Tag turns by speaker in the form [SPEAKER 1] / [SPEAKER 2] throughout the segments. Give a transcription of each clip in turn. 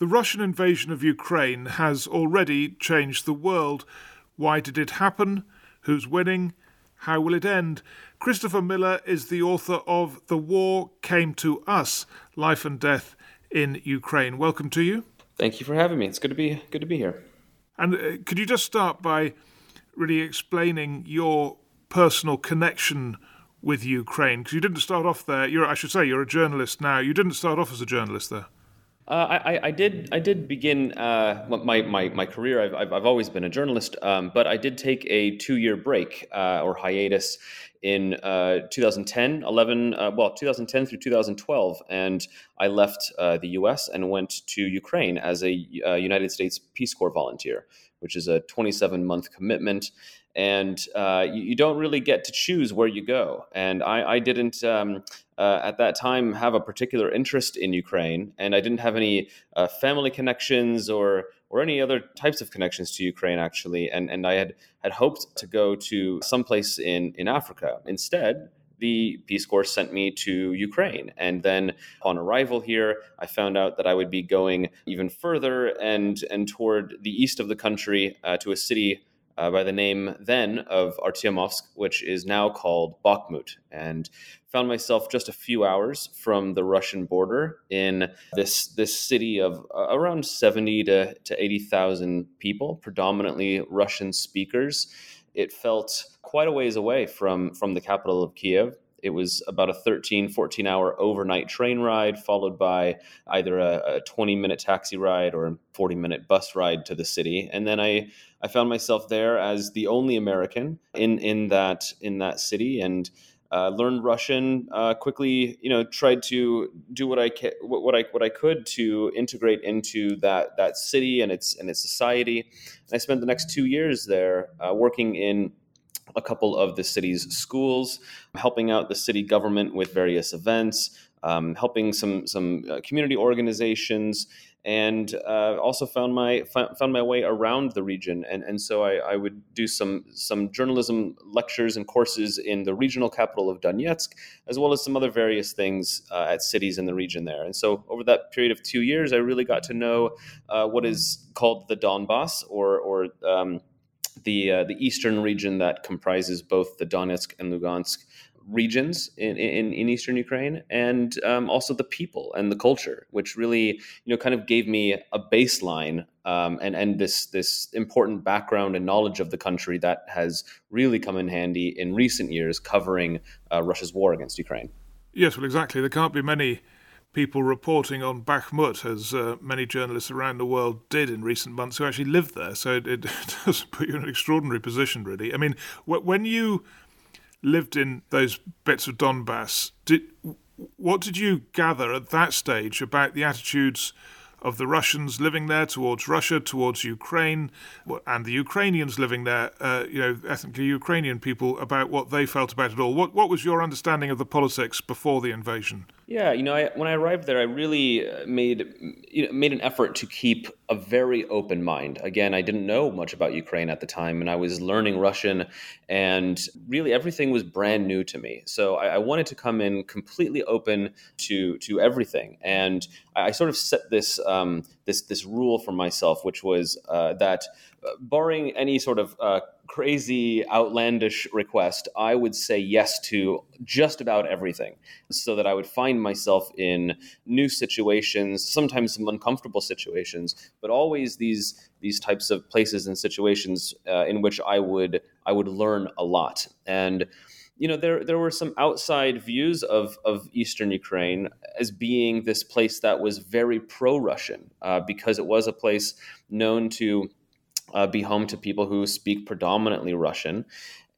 [SPEAKER 1] The Russian invasion of Ukraine has already changed the world. Why did it happen? Who's winning? How will it end? Christopher Miller is the author of The War Came to Us Life and Death in Ukraine. Welcome to you.
[SPEAKER 2] Thank you for having me. It's good to be good to be here.
[SPEAKER 1] And uh, could you just start by really explaining your personal connection with Ukraine? Because you didn't start off there. You're, I should say, you're a journalist now. You didn't start off as a journalist there.
[SPEAKER 2] Uh, I, I, did. I did begin uh, my, my, my career. I've, I've, I've always been a journalist, um, but I did take a two year break uh, or hiatus in uh, 2010, 11, uh, well, 2010 through 2012, and I left the U.S. and went to Ukraine as a United States Peace Corps volunteer, which is a 27 month commitment and uh, you, you, don't really get to choose where you go. And I, I didn't um, uh, at that time have a particular interest in Ukraine, and I didn't have any uh, family connections or or any other types of connections to Ukraine actually. And and I had had hoped to go to someplace in in Africa. Instead, the Peace Corps sent me to Ukraine. And then on arrival here, I found out that I would be going even further and, and toward the east of the country uh, to a city uh, by the name then of Artyomovsk, which is now called Bakhmut, and found myself just a few hours from the Russian border in this this city of uh, around seventy to, to eighty thousand people, predominantly Russian speakers. It felt quite a ways away from from the capital of Kiev. It was about a 13, 14 hour overnight train ride, followed by either a, a 20 minute taxi ride or a 40 minute bus ride to the city. And then I I found myself there as the only American in in that in that city and uh, learned Russian uh, quickly. You know, tried to do what I ca- what I what I could to integrate into that that city and its and its society. And I spent the next two years there uh, working in a couple of the city's schools, helping out the city government with various events, um, helping some some uh, community organizations and uh, also found my found my way around the region. And and so I, I, would do some some journalism lectures and courses in the regional capital of Donetsk as well as some other various things uh, at cities in the region there. And so over that period of two years I really got to know uh, what is called the Donbass or or um, the uh, the eastern region that comprises both the Donetsk and Lugansk regions in, in, in eastern Ukraine, and um, also the people and the culture, which really you know kind of gave me a baseline um, and and this this important background and knowledge of the country that has really come in handy in recent years, covering uh, Russia's war against Ukraine.
[SPEAKER 1] Yes, well, exactly. There can't be many people reporting on Bakhmut, as uh, many journalists around the world did in recent months, who actually lived there. So it, it does put you in an extraordinary position, really. I mean, when you lived in those bits of Donbass, did what did you gather at that stage about the attitudes of the Russians living there towards Russia, towards Ukraine, and the Ukrainians living there, uh, you know, ethnically Ukrainian people, about what they felt about it all? What what was your understanding of the politics before the invasion?
[SPEAKER 2] Yeah, you know, I, when I arrived there, I really uh, made you know, made an effort to keep a very open mind. Again, I didn't know much about Ukraine at the time, and I was learning Russian, and really everything was brand new to me. So I, I wanted to come in completely open to to everything, and I, I sort of set this um, this this rule for myself, which was uh, that uh, barring any sort of uh, crazy, outlandish request, I would say yes to just about everything so that I would find myself in new situations, sometimes some uncomfortable situations, but always these these types of places and situations uh, in which I would I would learn a lot. And you know, there there were some outside views of of Eastern Ukraine as being this place that was very pro-Russian uh, because it was a place known to uh, be home to people who speak predominantly Russian.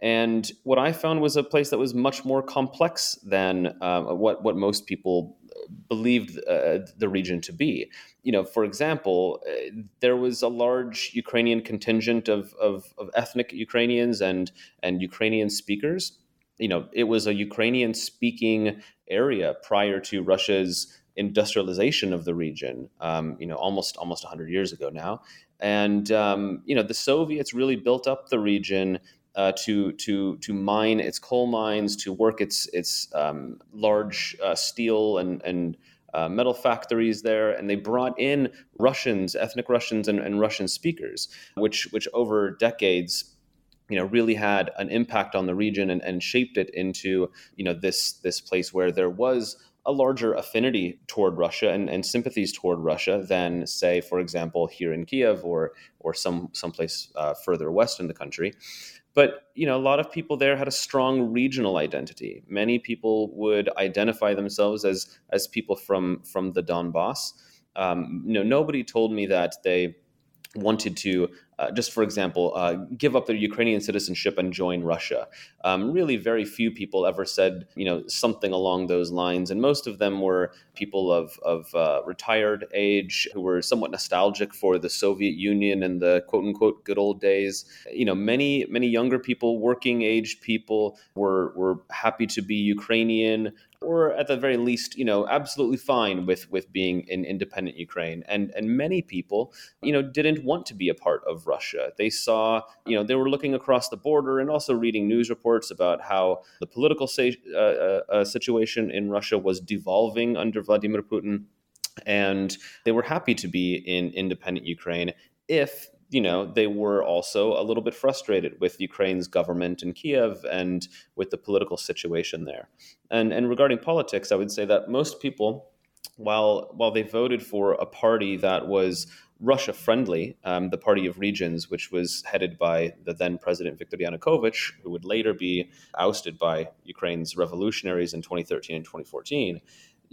[SPEAKER 2] And what I found was a place that was much more complex than uh, what what most people believed uh, the region to be. You know, for example, uh, there was a large Ukrainian contingent of, of, of ethnic Ukrainians and and Ukrainian speakers. You know, it was a Ukrainian speaking area prior to Russia's industrialization of the region. Um, you know, almost almost 100 years ago now, and um, you know, the Soviets really built up the region uh, to to to mine its coal mines, to work its its um, large uh, steel and and uh, metal factories there, and they brought in Russians, ethnic Russians, and, and Russian speakers, which which over decades you know really had an impact on the region and, and shaped it into you know this this place where there was a larger affinity toward Russia and, and sympathies toward Russia than, say, for example, here in Kiev or or some someplace uh, further west in the country. But you know, a lot of people there had a strong regional identity. Many people would identify themselves as as people from from the Donbass. Um, you know, nobody told me that they wanted to uh, just for example, uh, give up their Ukrainian citizenship and join Russia. Um, really, very few people ever said, you know, something along those lines, and most of them were people of of uh, retired age who were somewhat nostalgic for the Soviet Union and the quote unquote good old days. You know, many many younger people, working age people, were were happy to be Ukrainian or at the very least, you know, absolutely fine with with being in independent Ukraine. And and many people, you know, didn't want to be a part of Russia. They saw, you know, they were looking across the border and also reading news reports about how the political uh, uh, uh situation in Russia was devolving under Vladimir Putin. And they were happy to be in independent Ukraine if you know, they were also a little bit frustrated with Ukraine's government in Kiev and with the political situation there. And and regarding politics, I would say that most people, while while they voted for a party that was Russia friendly, um, the Party of Regions, which was headed by the then President Viktor Yanukovych, who would later be ousted by Ukraine's revolutionaries in 2013 and 2014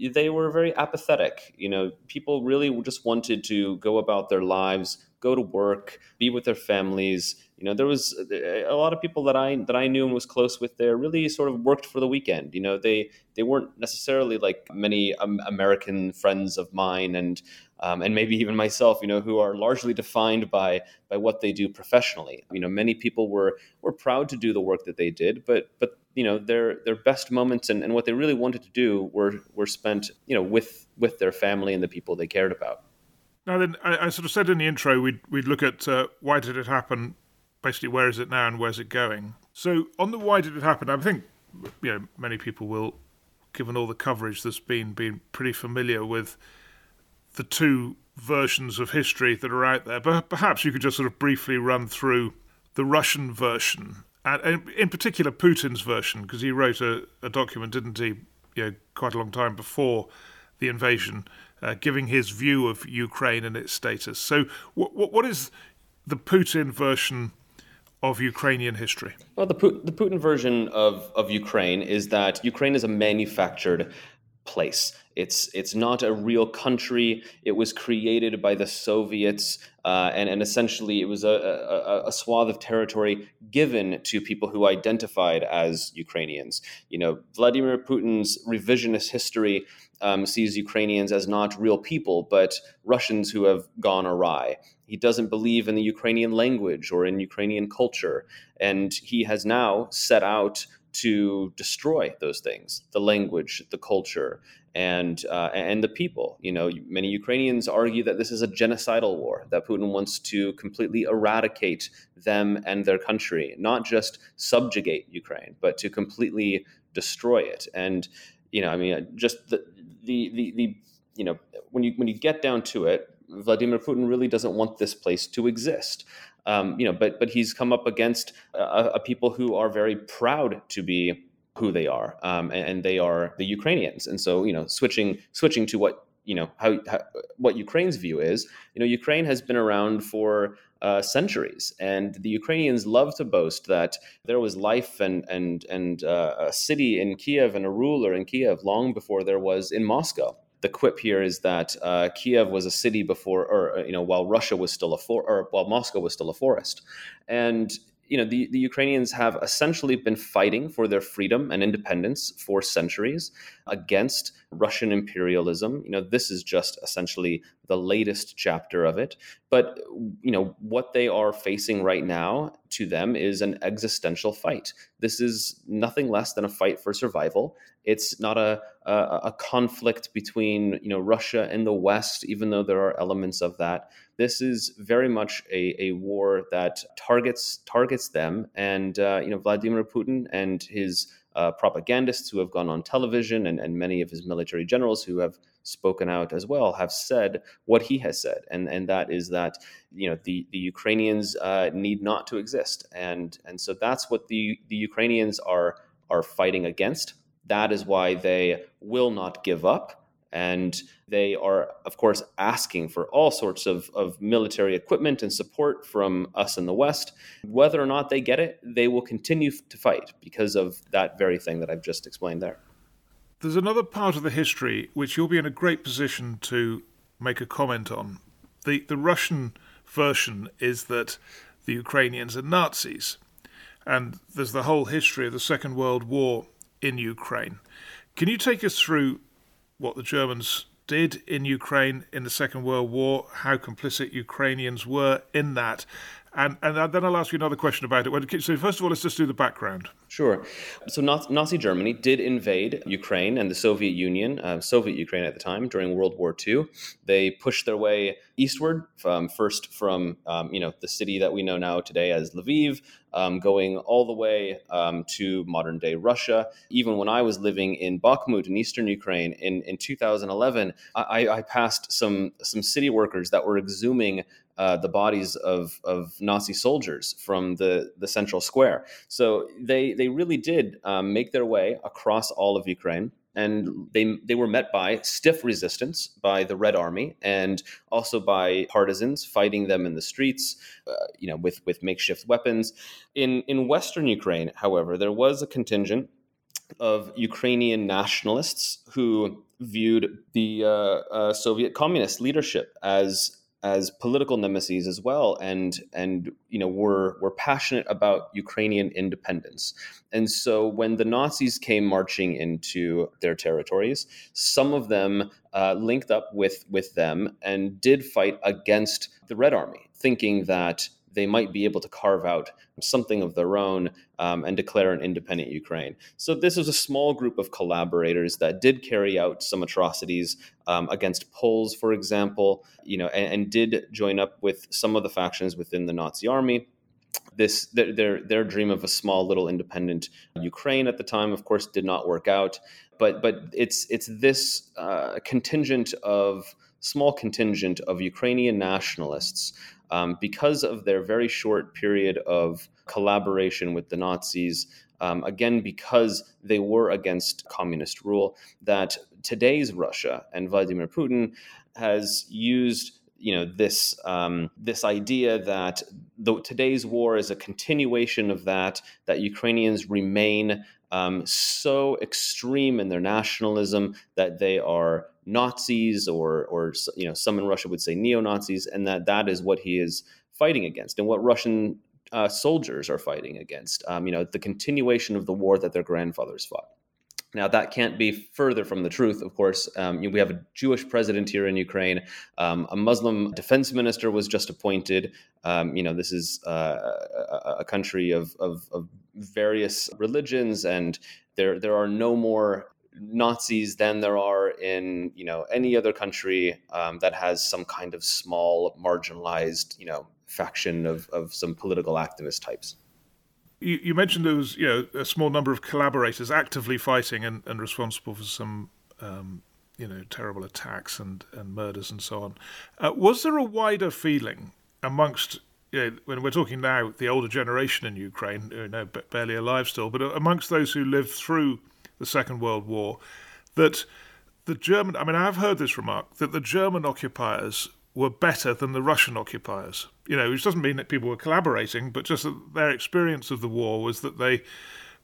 [SPEAKER 2] they were very apathetic. You know, people really just wanted to go about their lives, go to work, be with their families. You know, there was a lot of people that I that I knew and was close with there really sort of worked for the weekend. You know, they they weren't necessarily like many um, American friends of mine and um, and maybe even myself, you know, who are largely defined by by what they do professionally. You know, many people were were proud to do the work that they did, but but you know their their best moments and, and what they really wanted to do were were spent you know with with their family and the people they cared about.
[SPEAKER 1] Now then, I, I sort of said in the intro we'd we'd look at uh, why did it happen, basically where is it now and where's it going. So on the why did it happen, I think you know many people will, given all the coverage that's been, been pretty familiar with the two versions of history that are out there. But perhaps you could just sort of briefly run through the Russian version and in particular Putin's version, because he wrote a, a, document, didn't he, you know, quite a long time before the invasion, uh, giving his view of Ukraine and its status. So, what, what, what is the Putin version of Ukrainian history?
[SPEAKER 2] Well, the, the Putin version of, of Ukraine is that Ukraine is a manufactured place. It's it's not a real country. It was created by the Soviets, uh, and and essentially it was a, a, a swath of territory given to people who identified as Ukrainians. You know, Vladimir Putin's revisionist history um, sees Ukrainians as not real people, but Russians who have gone awry. He doesn't believe in the Ukrainian language or in Ukrainian culture, and he has now set out to destroy those things the language the culture and uh, and the people you know many ukrainians argue that this is a genocidal war that putin wants to completely eradicate them and their country not just subjugate ukraine but to completely destroy it and you know i mean just the the the, the you know when you when you get down to it Vladimir Putin really doesn't want this place to exist. Um, you know, but but he's come up against a, people who are very proud to be who they are, um, and, and, they are the Ukrainians. And so, you know, switching switching to what you know how, how what Ukraine's view is. You know, Ukraine has been around for uh, centuries, and the Ukrainians love to boast that there was life and and and uh, a city in Kiev and a ruler in Kiev long before there was in Moscow the quip here is that uh, Kiev was a city before, or uh, you know, while Russia was still a for, or while Moscow was still a forest, and you know, the, the Ukrainians have essentially been fighting for their freedom and independence for centuries against Russian imperialism. You know, this is just essentially the latest chapter of it. But, you know, what they are facing right now to them is an existential fight. This is nothing less than a fight for survival. It's not a, a, a conflict between, you know, Russia and the West, even though there are elements of that. This is very much a, a war that targets targets them, and uh, you know Vladimir Putin and his uh, propagandists who have gone on television and, and many of his military generals who have spoken out as well have said what he has said, and and that is that you know the the Ukrainians uh, need not to exist, and and so that's what the the Ukrainians are are fighting against. That is why they will not give up. And they are, of course, asking for all sorts of, of military equipment and support from us in the West. Whether or not they get it, they will continue to fight because of that very thing that I've just explained there.
[SPEAKER 1] There's another part of the history which you'll be in a great position to make a comment on. The, the Russian version is that the Ukrainians are Nazis. And there's the whole history of the Second World War in Ukraine. Can you take us through what the Germans did in Ukraine in the Second World War, how complicit Ukrainians were in that. And, and then I'll ask you another question about it. So, first of all, let's just do the background.
[SPEAKER 2] Sure. So, Nazi Germany did invade Ukraine and the Soviet Union, uh, Soviet Ukraine at the time, during World War II. They pushed their way eastward, from, first from um, you know the city that we know now today as Lviv, um, going all the way um, to modern day Russia. Even when I was living in Bakhmut in eastern Ukraine in, in 2011, I, I passed some some city workers that were exhuming uh, the bodies of, of Nazi soldiers from the, the central square. So they, they really did um, make their way across all of Ukraine. And they, they were met by stiff resistance by the Red Army and also by partisans fighting them in the streets, uh, you know, with, with makeshift weapons. In, in Western Ukraine, however, there was a contingent of Ukrainian nationalists who viewed the uh, uh, Soviet communist leadership as as political nemesis as well and and you know were were passionate about Ukrainian independence. And so when the Nazis came marching into their territories, some of them uh, linked up with with them and did fight against the Red Army, thinking that they might be able to carve out something of their own um, and declare an independent Ukraine. So this was a small group of collaborators that did carry out some atrocities um, against Poles, for example, you know, and, and, did join up with some of the factions within the Nazi army. This their, their dream of a small little independent Ukraine at the time, of course, did not work out. But but it's it's this uh, contingent of small contingent of Ukrainian nationalists um, because of their very short period of collaboration with the Nazis. Um, again, because they were against communist rule, that today's Russia and Vladimir Putin has used you know this um, this idea that the, today's war is a continuation of that that Ukrainians remain um, so extreme in their nationalism that they are Nazis or or you know some in Russia would say neo Nazis, and that that is what he is fighting against, and what Russian uh, soldiers are fighting against. Um, you know, the continuation of the war that their grandfathers fought. Now, that can't be further from the truth, of course. Um, we have a Jewish president here in Ukraine. Um, a Muslim defense minister was just appointed. Um, you know, this is uh, a country of, of, of, various religions, and there, there are no more Nazis than there are in, you know, any other country um, that has some kind of small, marginalized, you know, faction of, of some political activist types
[SPEAKER 1] you, you, mentioned there was you know a small number of collaborators actively fighting and, and responsible for some um, you know terrible attacks and, and murders and so on. Uh, was there a wider feeling amongst you know, when we're talking now the older generation in Ukraine, you know, barely alive still, but amongst those who lived through the Second World War, that the German I mean I've heard this remark that the German occupiers were better than the Russian occupiers. You know, which doesn't mean that people were collaborating, but just that their experience of the war was that they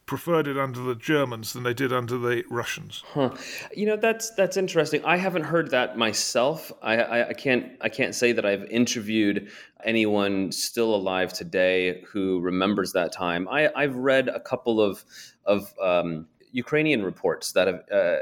[SPEAKER 1] preferred it under the Germans than they did under the Russians.
[SPEAKER 2] Huh. You know, that's that's interesting. I haven't heard that myself. I, I, I, can't I can't say that I've interviewed anyone still alive today who remembers that time. I, I've read a couple of of um, Ukrainian reports that have. Uh,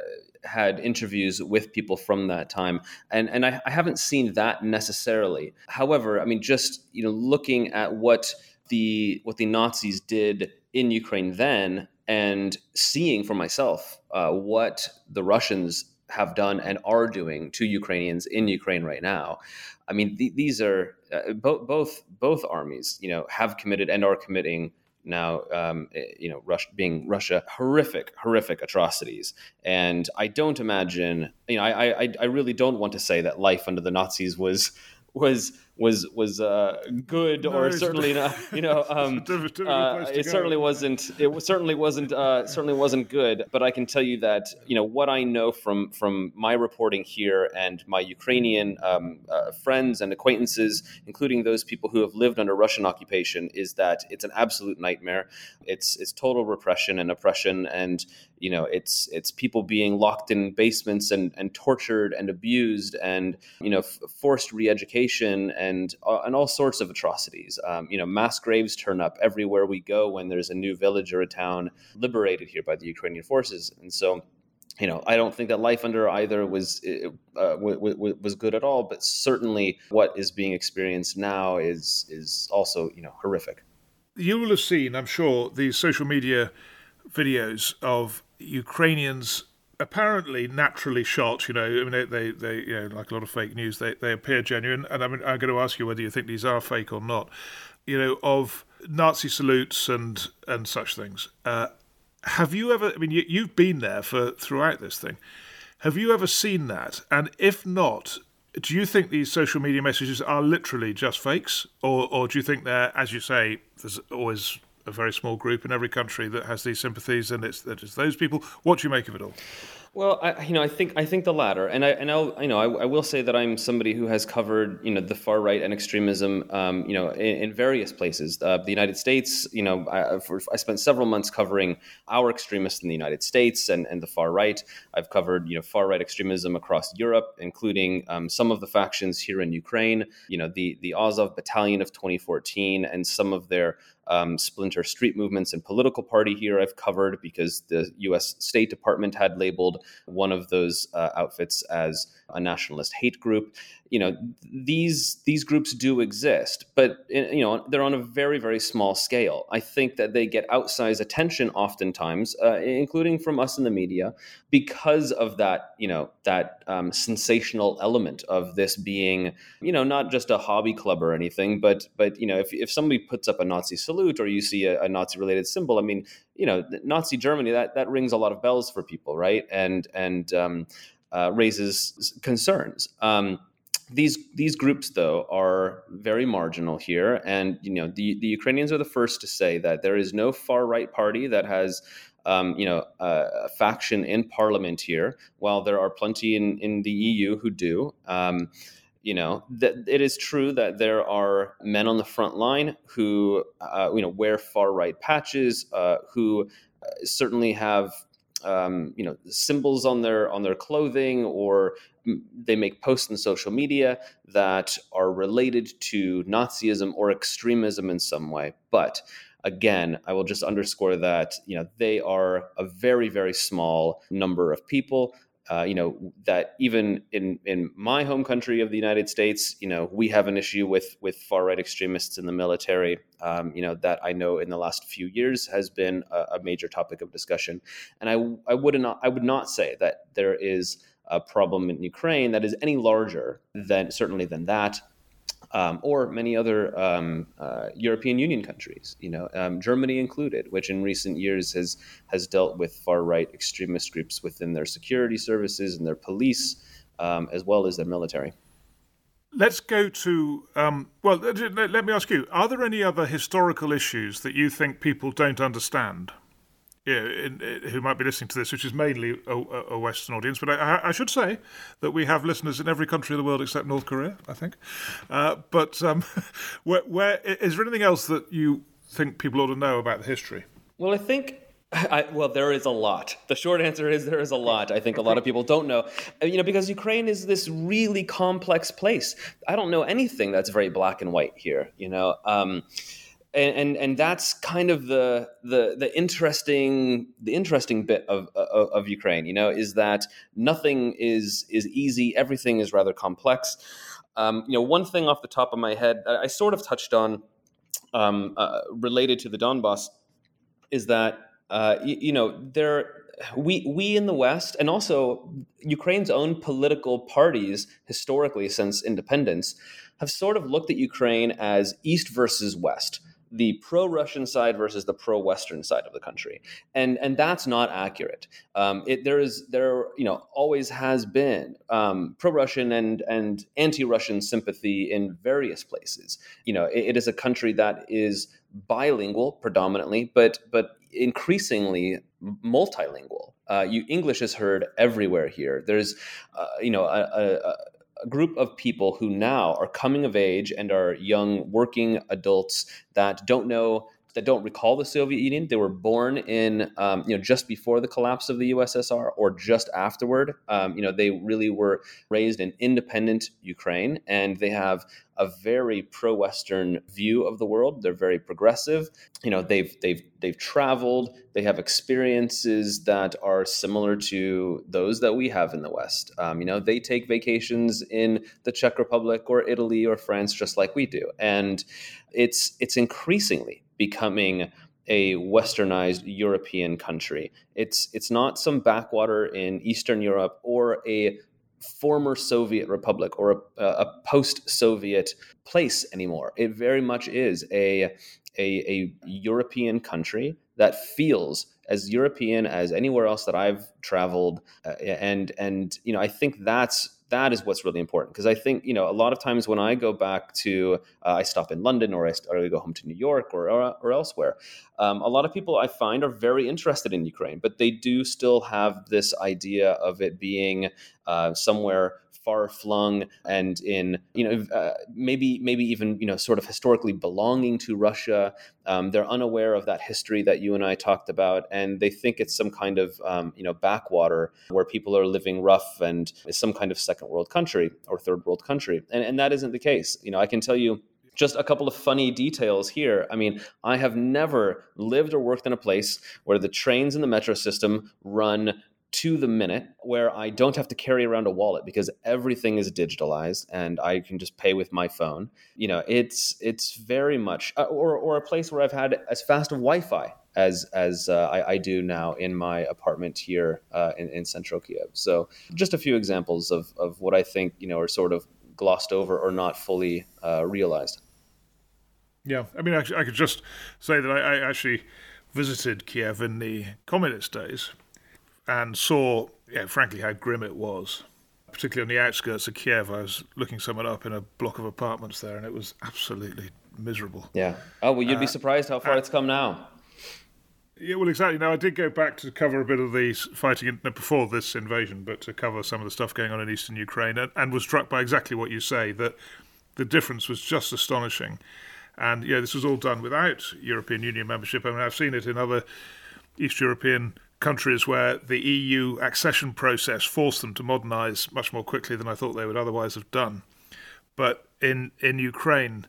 [SPEAKER 2] had interviews with people from that time, and and I, I haven't seen that necessarily. However, I mean, just you know, looking at what the what the Nazis did in Ukraine then and seeing for myself uh, what the Russians have done and are doing to Ukrainians in Ukraine right now. I mean, th- these are uh, both both both armies, you know, have committed and are committing now, um, eh, you know, being Russia, horrific, horrific atrocities. And I don't imagine, you know, I, I, I really don't want to say that life under the Nazis was was was was uh, good, no, or certainly not. You know, um, uh, it certainly wasn't. It certainly wasn't. Uh, certainly wasn't good. But I can tell you that you know what I know from from my reporting here and my Ukrainian um, uh, friends and acquaintances, including those people who have lived under Russian occupation, is that it's an absolute nightmare. It's it's total repression and oppression, and you know it's it's people being locked in basements and and tortured and abused, and you know f- forced re-education and uh, and all sorts of atrocities. Um, you know, mass graves turn up everywhere we go when there's a new village or a town liberated here by the Ukrainian forces, and so you know, I don't think that life under either was uh, w- w- was good at all. But certainly, what is being experienced now is is also you know horrific.
[SPEAKER 1] You will have seen, I'm sure, these social media videos of Ukrainians apparently naturally shot. You know, I mean, they, they, they, you know, like a lot of fake news, they, they appear genuine. And I mean, I'm going to ask you whether you think these are fake or not. You know, of Nazi salutes and and such things. Uh, have you ever? I mean, you, you've been there for throughout this thing. Have you ever seen that? And if not, do you think these social media messages are literally just fakes, or or do you think they're, as you say, there's always a very small group in every country that has these sympathies, and it's that it's those people. What do you make of it all?
[SPEAKER 2] Well, I, you know, I think I think the latter, and I and I'll, you know, I, I, will say that I'm somebody who has covered, you know, the far right and extremism, um, you know, in, in various places. Uh, the United States, you know, I, I, spent several months covering our extremists in the United States and, and the far right. I've covered, you know, far right extremism across Europe, including um, some of the factions here in Ukraine. You know, the the Azov Battalion of 2014 and some of their um, splinter street movements and political party here I've covered because the U.S. State Department had labeled one of those uh, outfits as a nationalist hate group you know these these groups do exist but you know they're on a very very small scale. I think that they get outsized attention oftentimes uh, including from us in the media because of that you know that um, sensational element of this being you know not just a hobby club or anything but but you know if, if somebody puts up a nazi salute or you see a, a nazi related symbol i mean you know nazi germany that that rings a lot of bells for people right? And and um, uh, raises concerns. Um, these these groups though are very marginal here. And you know the, the ukrainians are the first to say that there is no far right party that has um, you know a faction in parliament here while there are plenty in, in the eu who do. Um, you know that it is true that there are men on the front line who uh, you know wear far right patches uh, who uh, certainly have um, you know symbols on their on their clothing or they make posts in social media that are related to Nazism or extremism in some way. But again, I will just underscore that you know they are a very very small number of people. Uh, you know that even in in my home country of the United States, you know we have an issue with with far right extremists in the military. Um, you know that I know in the last few years has been a, a major topic of discussion, and I I would not I would not say that there is a problem in Ukraine that is any larger than certainly than that. Um, or many other um, uh, European Union countries, you know, um, Germany included, which in recent years has has dealt with far right extremist groups within their security services and their police, um, as well as their military.
[SPEAKER 1] Let's go to um, well. Let me ask you: Are there any other historical issues that you think people don't understand? Yeah, in, in, who might be listening to this, which is mainly a, a Western audience. But I, I, should say that we have listeners in every country of the world except North Korea, I think. Uh, but um, where, where is there anything else that you think people ought to know about the history?
[SPEAKER 2] Well, I think I, well, there is a lot. The short answer is there is a lot. I think a lot of people don't know, uh, you know, because Ukraine is this really complex place. I don't know anything that's very black and white here, you know. Um, and, and and that's kind of the the the interesting the interesting bit of, of, of Ukraine, you know, is that nothing is is easy. Everything is rather complex. Um, you know, one thing off the top of my head, I, I sort of touched on um, uh, related to the Donbass, is that uh, you, you know there we we in the West and also Ukraine's own political parties historically since independence have sort of looked at Ukraine as East versus West the pro-Russian side versus the pro-Western side of the country, and and that's not accurate. Um, it, there is there you know always has been um, pro-Russian and and anti-Russian sympathy in various places. You know, it, it is a country that is bilingual predominantly, but but increasingly multilingual. Uh, you English is heard everywhere here. There's uh, you know a, a, a group of people who now are coming of age and are young working adults that don't know that don't recall the Soviet Union. They were born in, um, you know, just before the collapse of the USSR or just afterward. Um, you know, they really were raised in independent Ukraine, and they have a very pro-Western view of the world. They're very progressive. You know, they've they've they've traveled. They have experiences that are similar to those that we have in the West. Um, you know, they take vacations in the Czech Republic or Italy or France just like we do, and it's it's increasingly becoming a westernized European country. It's it's not some backwater in Eastern Europe or a former Soviet republic or a, a post-Soviet place anymore. It very much is a, a, a European country that feels as European as anywhere else that I've traveled, uh, and and you know I think that's that is what's really important. Because I think you know a lot of times when I go back to uh, I stop in London or I, or I go home to New York or or, or elsewhere, um, a lot of people I find are very interested in Ukraine, but they do still have this idea of it being uh, somewhere far flung and in you know uh, maybe maybe even you know sort of historically belonging to Russia. Um, they're unaware of that history that you and I talked about, and they think it's some kind of um, you know backwater where people are living rough and is some kind of second world country or third world country, and, and that isn't the case. You know, I can tell you just a couple of funny details here. I mean, I have never lived or worked in a place where the trains in the metro system run to the minute where I don't have to carry around a wallet because everything is digitalized and I can just pay with my phone. You know, it's it's very much uh, or or a place where I've had as fast of Wi-Fi as as uh, I, I, do now in my apartment here uh, in, in central Kiev. So just a few examples of of what I think you know are sort of glossed over or not fully uh, realized.
[SPEAKER 1] Yeah, I mean, I, I could just say that I, I actually visited Kiev in the communist days and saw, yeah, frankly, how grim it was. Particularly on the outskirts of Kiev, I was looking someone up in a block of apartments there, and it was absolutely miserable.
[SPEAKER 2] Yeah. Oh well, you'd be uh, surprised how far uh, it's come now.
[SPEAKER 1] Yeah, well, exactly. Now, I did go back to cover a bit of the fighting in, before this invasion, but to cover some of the stuff going on in eastern Ukraine, and, and was struck by exactly what you say that the difference was just astonishing. And yeah, this was all done without European Union membership. I mean, I've seen it in other East European countries where the EU accession process forced them to modernize much more quickly than I thought they would otherwise have done. But in in Ukraine,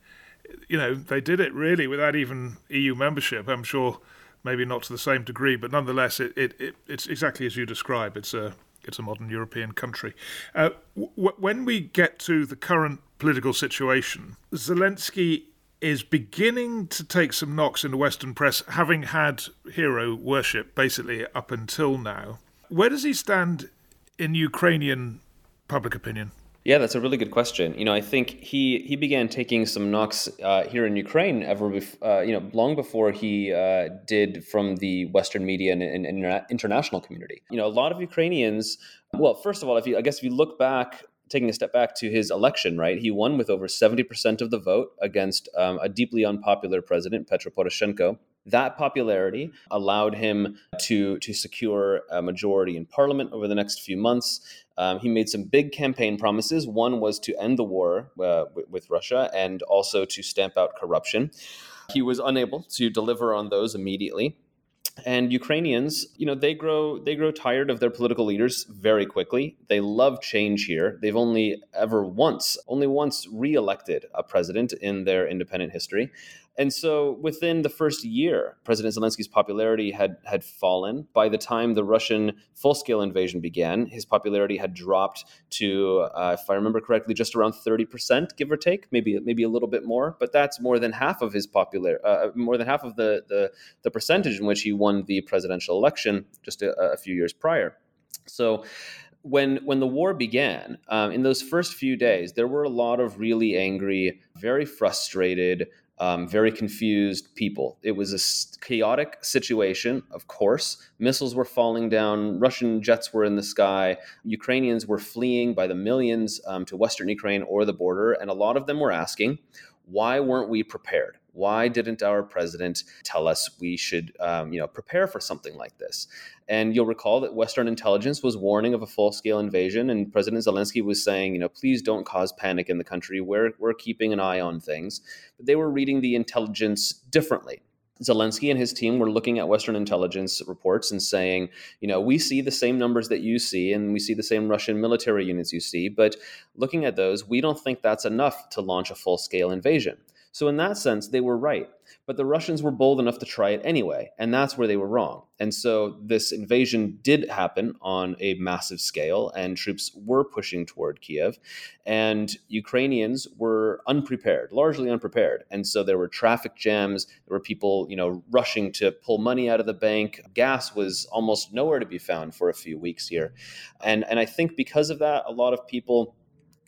[SPEAKER 1] you know, they did it really without even EU membership. I'm sure maybe not to the same degree, but nonetheless, it, it, it it's exactly as you describe. It's a it's a modern European country. Uh, w- when we get to the current political situation, Zelensky is beginning to take some knocks in the Western press, having had hero worship basically up until now. Where does he stand in Ukrainian public opinion?
[SPEAKER 2] Yeah, that's a really good question. You know, I think he he began taking some knocks uh, here in Ukraine ever, bef- uh, you know, long before he uh, did from the Western media and, and, and, international community. You know, a lot of Ukrainians. Well, first of all, if you I guess if you look back taking a step back to his election, right? He won with over 70% of the vote against um, a deeply unpopular president, Petro Poroshenko. That popularity allowed him to, to secure a majority in parliament over the next few months. Um, he made some big campaign promises. One was to end the war uh, with, with Russia and also to stamp out corruption. He was unable to deliver on those immediately. And Ukrainians, you know, they grow they grow tired of their political leaders very quickly. They love change here. They've only ever once, only once re-elected a president in their independent history. And so within the first year, President Zelensky's popularity had had fallen. By the time the Russian full-scale invasion began, his popularity had dropped to, uh, if I remember correctly, just around 30%, give or take, maybe maybe a little bit more. But that's more than half of his popular, uh, more than half of the, the the percentage in which he won the presidential election just a, a few years prior. So when when the war began, um, in those first few days, there were a lot of really angry, very frustrated, um, very confused people. It was a chaotic situation, of course. Missiles were falling down, Russian jets were in the sky, Ukrainians were fleeing by the millions um, to Western Ukraine or the border, and a lot of them were asking, why weren't we prepared? Why didn't our president tell us we should, um, you know, prepare for something like this? And you'll recall that Western intelligence was warning of a full-scale invasion, and President Zelensky was saying, you know, please don't cause panic in the country. We're we're keeping an eye on things. But they were reading the intelligence differently. Zelensky and his team were looking at Western intelligence reports and saying, you know, we see the same numbers that you see, and we see the same Russian military units you see, but looking at those, we don't think that's enough to launch a full scale invasion. So, in that sense, they were right. But the Russians were bold enough to try it anyway, and that's where they were wrong. And so, this invasion did happen on a massive scale, and troops were pushing toward Kiev, and Ukrainians were unprepared, largely unprepared. And so, there were traffic jams, there were people, you know, rushing to pull money out of the bank. Gas was almost nowhere to be found for a few weeks here. And, and I think because of that, a lot of people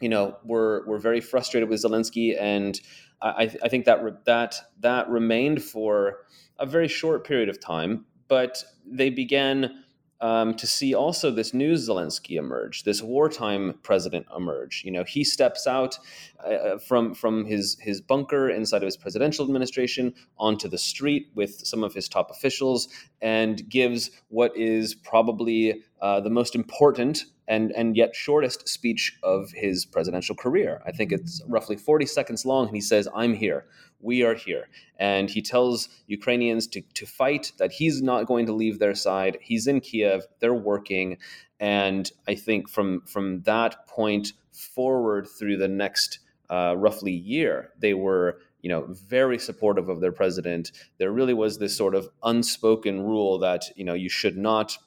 [SPEAKER 2] you know, were were very frustrated with Zelensky, and I, I think that re- that that remained for a very short period of time. But they began um, to see also this new Zelensky emerge, this wartime president emerge. You know, he steps out uh, uh, from from his his bunker inside of his presidential administration onto the street with some of his top officials and gives what is probably uh, the most important and and yet shortest speech of his presidential career. I think it's roughly 40 seconds long, and he says, "I'm here. We are here." And he tells Ukrainians to to fight. That he's not going to leave their side. He's in Kiev. They're working, and I think from from that point forward through the next uh, roughly year, they were you know very supportive of their president. There really was this sort of unspoken rule that you know you should not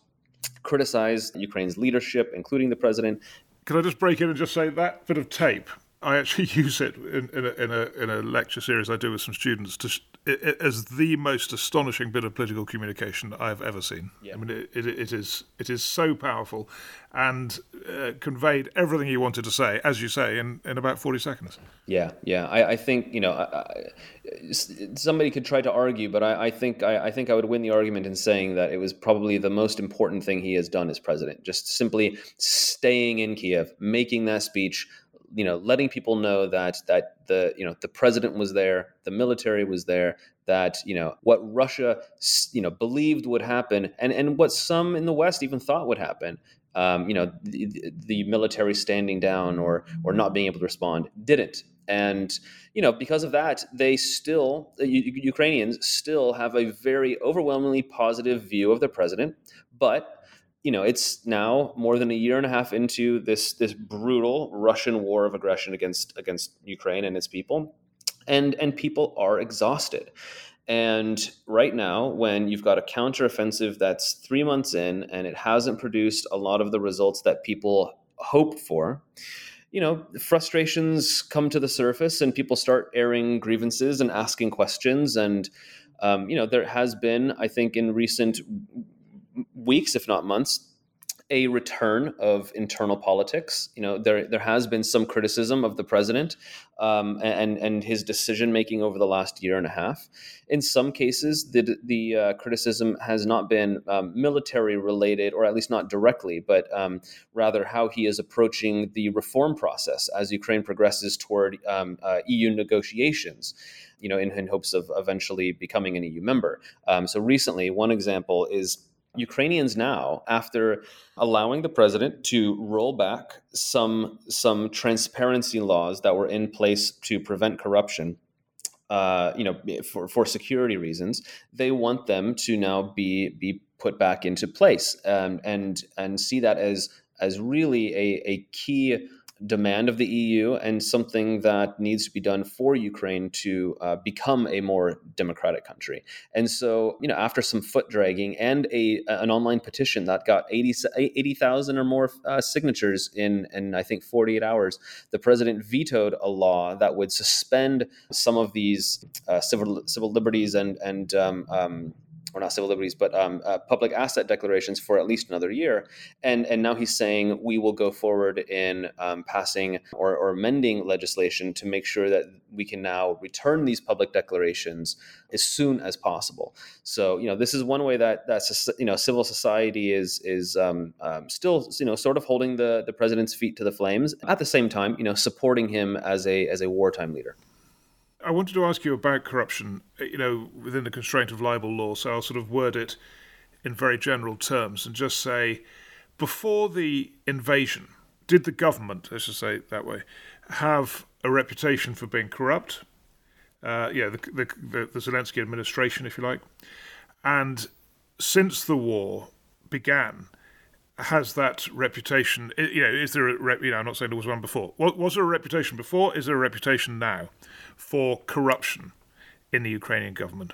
[SPEAKER 2] criticize Ukraine's leadership, including the president.
[SPEAKER 1] Can I just break in and just say that bit of tape? I actually use it in, in, a, in, a, in a lecture series I do with some students to, as the most astonishing bit of political communication I've ever seen. Yeah. I mean, it, it, it is it is so powerful and uh, conveyed everything he wanted to say, as you say, in, in about 40 seconds.
[SPEAKER 2] Yeah, yeah. I, I think, you know, I, I, somebody could try to argue, but I, I think I, I think I would win the argument in saying that it was probably the most important thing he has done as president. Just simply staying in Kiev, making that speech, you know letting people know that that the you know the president was there the military was there that you know what russia you know believed would happen and and what some in the west even thought would happen um, you know the, the military standing down or or not being able to respond didn't. And you know because of that they still the ukrainians still have a very overwhelmingly positive view of the president but you know, it's now more than a year and a half into this this brutal Russian war of aggression against against Ukraine and its people, and and people are exhausted. And right now, when you've got a counteroffensive that's three months in and it hasn't produced a lot of the results that people hope for, you know, frustrations come to the surface and people start airing grievances and asking questions. And, um, you know, there has been, I think, in recent weeks, if not months, a return of internal politics. You know, there there has been some criticism of the president um, and and his decision making over the last year and a half. In some cases, the the uh, criticism has not been um, military related, or at least not directly, but um, rather how he is approaching the reform process as Ukraine progresses toward um, uh, EU negotiations you know, in, in, hopes of eventually becoming an EU member. Um, so recently, one example is Ukrainians now, after allowing the president to roll back some some transparency laws that were in place to prevent corruption, uh, you know, for, for security reasons, they want them to now be be put back into place um, and and see that as as really a, a key demand of the EU and something that needs to be done for Ukraine to uh, become a more democratic country. And so, you know, after some foot dragging and a an online petition that got 80,000 80, or more uh, signatures in in I think 48 hours, the president vetoed a law that would suspend some of these uh, civil civil liberties and and um, um, or not civil liberties, but um, uh, public asset declarations for at least another year. And and now he's saying we will go forward in um, passing or, or amending legislation to make sure that we can now return these public declarations as soon as possible. So you know this is one way that that's you know civil society is is um, um, still you know sort of holding the the president's feet to the flames at the same time you know supporting him as a as a wartime leader.
[SPEAKER 1] I wanted to ask you about corruption, uh, you know, within the constraint of libel law. So I'll sort of word it in very general terms and just say, before the invasion, did the government, let's just say it that way, have a reputation for being corrupt? Uh, yeah, the, the, the, the Zelensky administration, if you like. And since the war began, has that reputation? You know, is there a you know? I'm not saying there was one before. Was there a reputation before? Is there a reputation now for corruption in the Ukrainian government?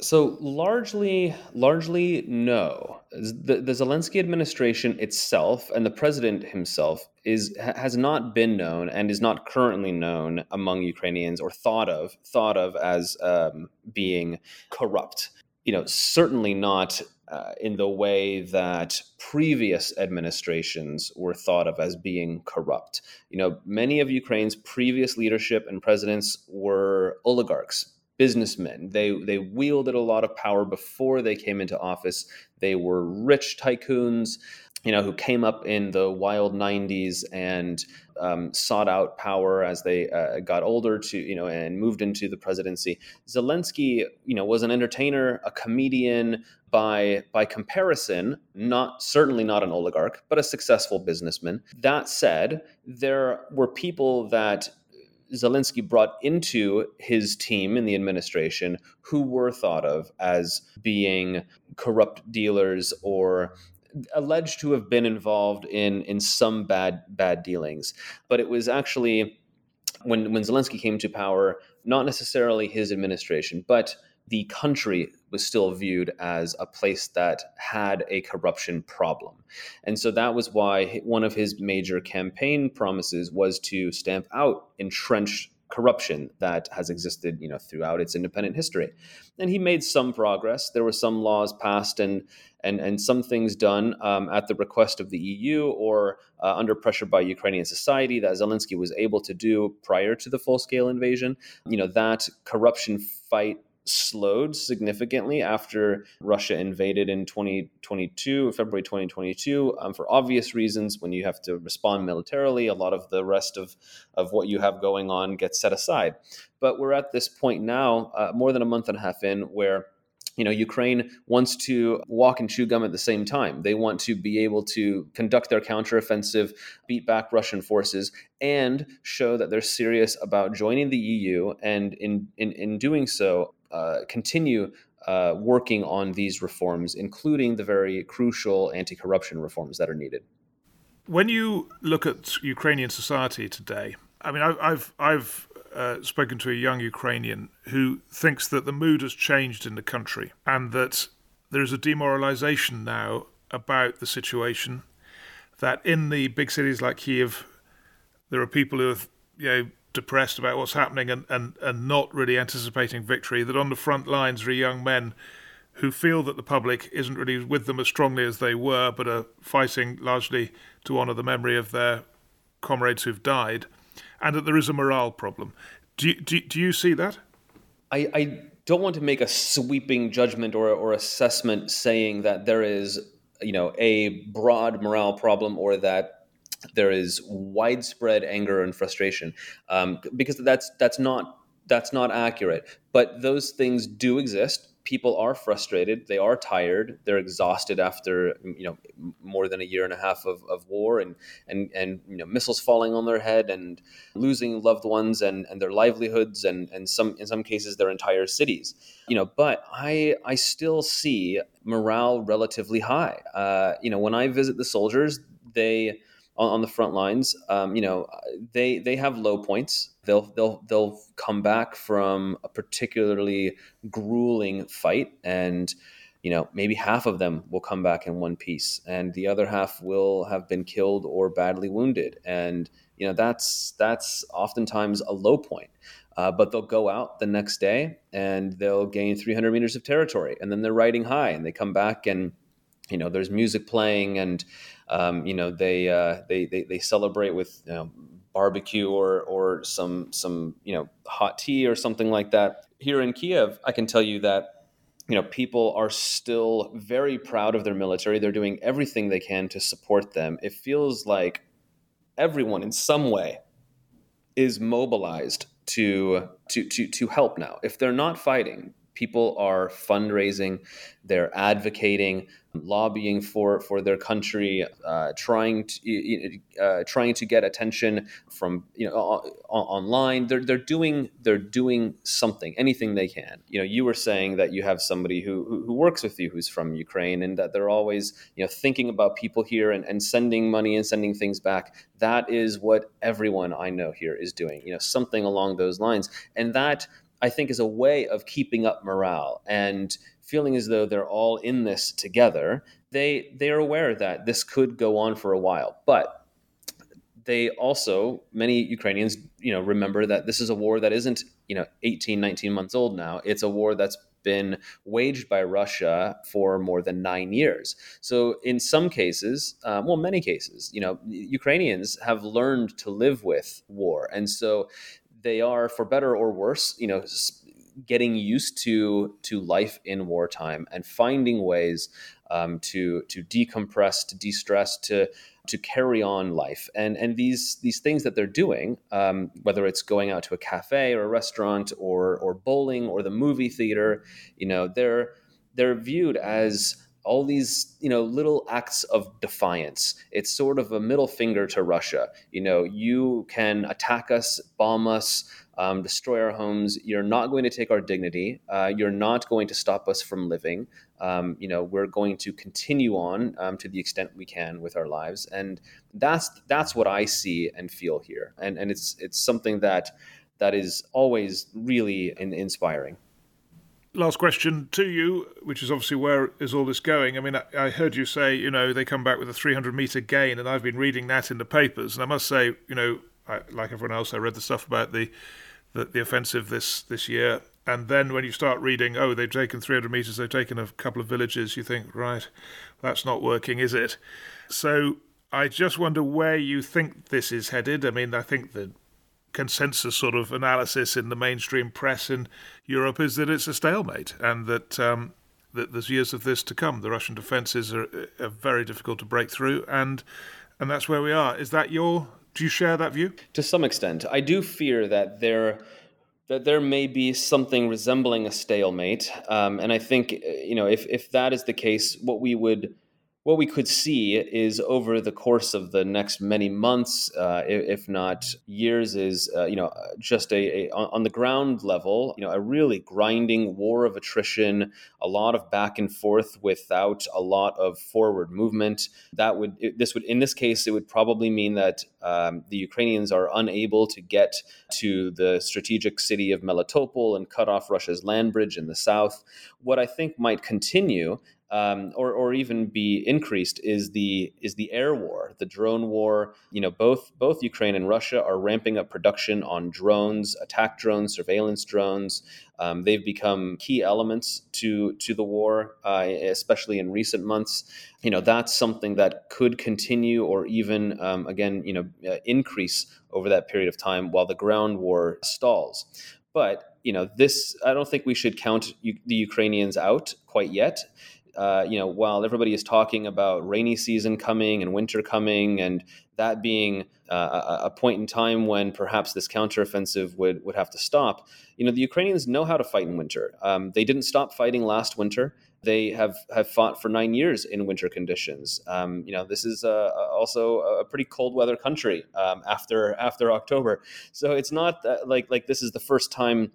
[SPEAKER 2] So largely, largely no. The, the Zelensky administration itself and the president himself is has not been known and is not currently known among Ukrainians or thought of thought of as um, being corrupt. You know, certainly not uh, in the way that previous administrations were thought of as being corrupt. You know, many of Ukraine's previous leadership and presidents were oligarchs, businessmen. They they wielded a lot of power before they came into office. They were rich tycoons you know, who came up in the wild 90s and um, sought out power as they uh, got older to, you know, and moved into the presidency. Zelensky, you know, was an entertainer, a comedian, by by comparison, not certainly not an oligarch, but a successful businessman. That said, there were people that Zelensky brought into his team in the administration who were thought of as being corrupt dealers or alleged to have been involved in in some bad bad dealings. But it was actually when when Zelensky came to power, not necessarily his administration, but the country was still viewed as a place that had a corruption problem. And so that was why one of his major campaign promises was to stamp out entrenched corruption that has existed, you know, throughout its independent history. And he made some progress. There were some laws passed and and and some things done um, at the request of the EU or uh, under pressure by Ukrainian society that Zelensky was able to do prior to the full scale invasion. You know, that corruption fight slowed significantly after Russia invaded in 2022, February 2022, um, for obvious reasons. When you have to respond militarily, a lot of the rest of, of what you have going on gets set aside. But we're at this point now, uh, more than a month and a half in, where you know Ukraine wants to walk and chew gum at the same time. They want to be able to conduct their counteroffensive, beat back Russian forces, and show that they're serious about joining the EU. And in in, in doing so, uh, continue uh, working on these reforms, including the very crucial anti corruption reforms that are needed.
[SPEAKER 1] When you look at Ukrainian society today, I mean, I've, I've uh, spoken to a young Ukrainian who thinks that the mood has changed in the country and that there is a demoralization now about the situation. That in the big cities like Kiev, there are people who have you know depressed about what's happening and, and, and not really anticipating victory, that on the front lines are young men who feel that the public isn't really with them as strongly as they were, but are fighting largely to honour the memory of their comrades who've died, and that there is a morale problem. Do you, do, do you see that?
[SPEAKER 2] I, I don't want to make a sweeping judgment or, or assessment saying that there is you know a broad morale problem or that there is widespread anger and frustration um, because that's that's not that's not accurate. But those things do exist. people are frustrated they are tired they're exhausted after you know more than a year and a half of, of war and and and you know missiles falling on their head and losing loved ones and and their livelihoods and and some in some cases their entire cities you know but i i still see morale relatively high uh, you know when i visit the soldiers they on, on the front lines, um, you know, they they have low points. They'll they'll they'll come back from a particularly grueling fight, and you know maybe half of them will come back in one piece, and the other half will have been killed or badly wounded, and you know that's that's oftentimes a low point. Uh, but they'll go out the next day and they'll gain 300 meters of territory, and then they're riding high, and they come back and you know there's music playing and um, you know they, uh, they, they they celebrate with you know, barbecue or or some some you know hot tea or something like that. Here in Kiev, I can tell you that you know people are still very proud of their military. They're doing everything they can to support them. It feels like everyone in some way is mobilized to to to to help now. If they're not fighting, people are fundraising, they're advocating, lobbying for for their country, uh, trying to uh, trying to get attention from you know online. They're they're doing they're doing something, anything they can. You know, you were saying that you have somebody who who, who works with you who's from Ukraine, and that they're always you know thinking about people here and, and sending money and sending things back. That is what everyone I know here is doing. You know, something along those lines, and that I think is a way of keeping up morale and feeling as though they're all in this together, they they are aware that this could go on for a while. But they also many Ukrainians, you know, remember that this is a war that isn't, you know, 18, 19 months old now. It's a war that's been waged by Russia for more than nine years. So, in some cases, um, well, many cases, you know, Ukrainians have learned to live with war, and so they are, for better or worse, you know, getting used to to life in wartime and finding ways um, to to decompress, to de-stress, to to carry on life. And and these these things that they're doing, um, whether it's going out to a cafe or a restaurant or or bowling or the movie theater, you know, they're they're viewed as all these you know little acts of defiance it's sort of a middle finger to russia you know you can attack us bomb us um, destroy our homes. You're not going to take our dignity. Uh, you're not going to stop us from living. Um, you know, we're going to continue on um, to the extent we can with our lives, and that's that's what I see and feel here. And and it's it's something that that is always really in, inspiring.
[SPEAKER 1] Last question to you, which is obviously where is all this going? I mean, I, I heard you say, you know, they come back with a 300 meter gain, and I've been reading that in the papers, and I must say, you know, I, like everyone else, I read the stuff about the the, the offensive this this year. And then when you start reading, oh, they've taken 300 meters, they've taken a couple of villages, you think, right, that's not working, is it? So I just wonder where you think this is headed. I mean, I think the consensus sort of analysis in the mainstream press in Europe is that it's a stalemate and that um, that there's years of this to come. The Russian defences are, are very difficult to break through, and and that's where we are. Is that your do you share that view?
[SPEAKER 2] To some extent, I do fear that there that there may be something resembling a stalemate, um, and I think you know if if that is the case, what we would what we could see is over the course of the next many months, uh, if not years, is uh, you know just a, a, on the ground level, you know, a really grinding war of attrition, a lot of back and forth without a lot of forward movement. That would this would in this case it would probably mean that um, the Ukrainians are unable to get to the strategic city of Melitopol and cut off Russia's land bridge in the south. What I think might continue um, or or even be increased is the is the air war, the drone war. You know, both both Ukraine and Russia are ramping up production on drones, attack drones, surveillance drones. Um, they've become key elements to to the war, uh, especially in recent months. You know, that's something that could continue or even um, again, you know, uh, increase over that period of time while the ground war stalls. But you know, this I don't think we should count U- the Ukrainians out quite yet uh, you know, while everybody is talking about rainy season coming and winter coming, and that being uh, a, point in time when perhaps this counteroffensive would would have to stop, you know, the Ukrainians know how to fight in winter. Um, they didn't stop fighting last winter. They have, have fought for nine years in winter conditions. Um, you know, this is uh, also a pretty cold weather country um, after after October. So it's not like like this is the first time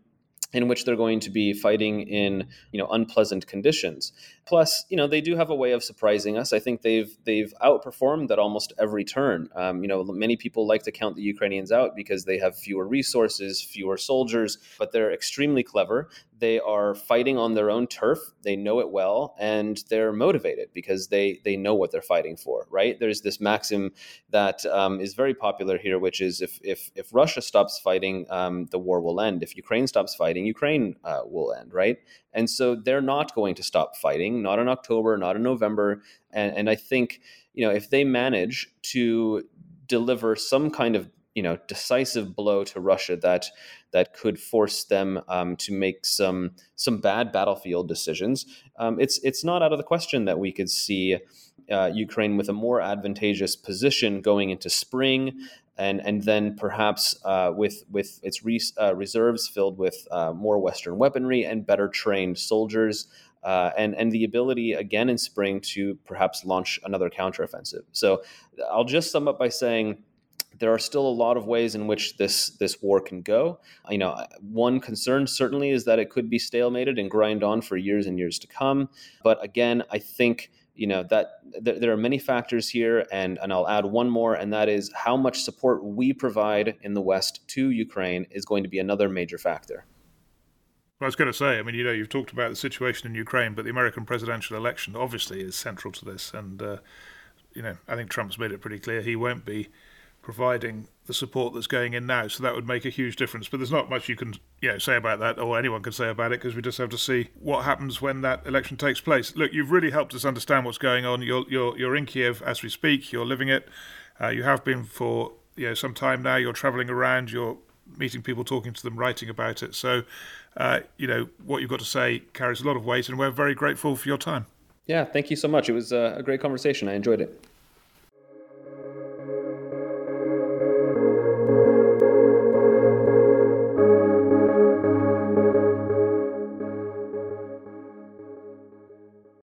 [SPEAKER 2] in which they're going to be fighting in you know unpleasant conditions. Plus, you know they do have a way of surprising us. I think they've they've outperformed at almost every turn. Um, you know, many people like to count the Ukrainians out because they have fewer resources, fewer soldiers, but they're extremely clever. They are fighting on their own turf. They know it well, and they're motivated because they they know what they're fighting for. Right? There's this maxim that um, is very popular here, which is if if if Russia stops fighting, um, the war will end. If Ukraine stops fighting, Ukraine uh, will end. Right? And so they're not going to stop fighting. Not in October, not in November. And, and I think you know if they manage to deliver some kind of you know decisive blow to Russia that that could force them um, to make some some bad battlefield decisions. Um, it's it's not out of the question that we could see uh, Ukraine with a more advantageous position going into spring. And, and then perhaps uh, with with its re- uh, reserves filled with uh, more Western weaponry and better trained soldiers, uh, and and the ability again in spring to perhaps launch another counteroffensive. So I'll just sum up by saying there are still a lot of ways in which this this war can go. You know, one concern certainly is that it could be stalemated and grind on for years and years to come. But again, I think you know that th- there are many factors here, and and I'll add one more, and that is how much support we provide in the West to Ukraine is going to be another major factor.
[SPEAKER 1] Well, I was going to say, I mean, you know, you've talked about the situation in Ukraine, but the American presidential election obviously is central to this, and uh, you know, I think Trump's made it pretty clear he won't be providing the support that's going in now. So that would make a huge difference. But there's not much you can you know, say about that, or anyone can say about it, because we just have to see what happens when that election takes place. Look, you've really helped us understand what's going on. You're you're you're in Kiev as we speak. You're living it. Uh, you have been for you know some time now. You're travelling around. You're meeting people, talking to them, writing about it. So, uh, you know what you've got to say carries a lot of weight, and we're very grateful for your time.
[SPEAKER 2] Yeah, thank you so much. It was a great conversation. I enjoyed it.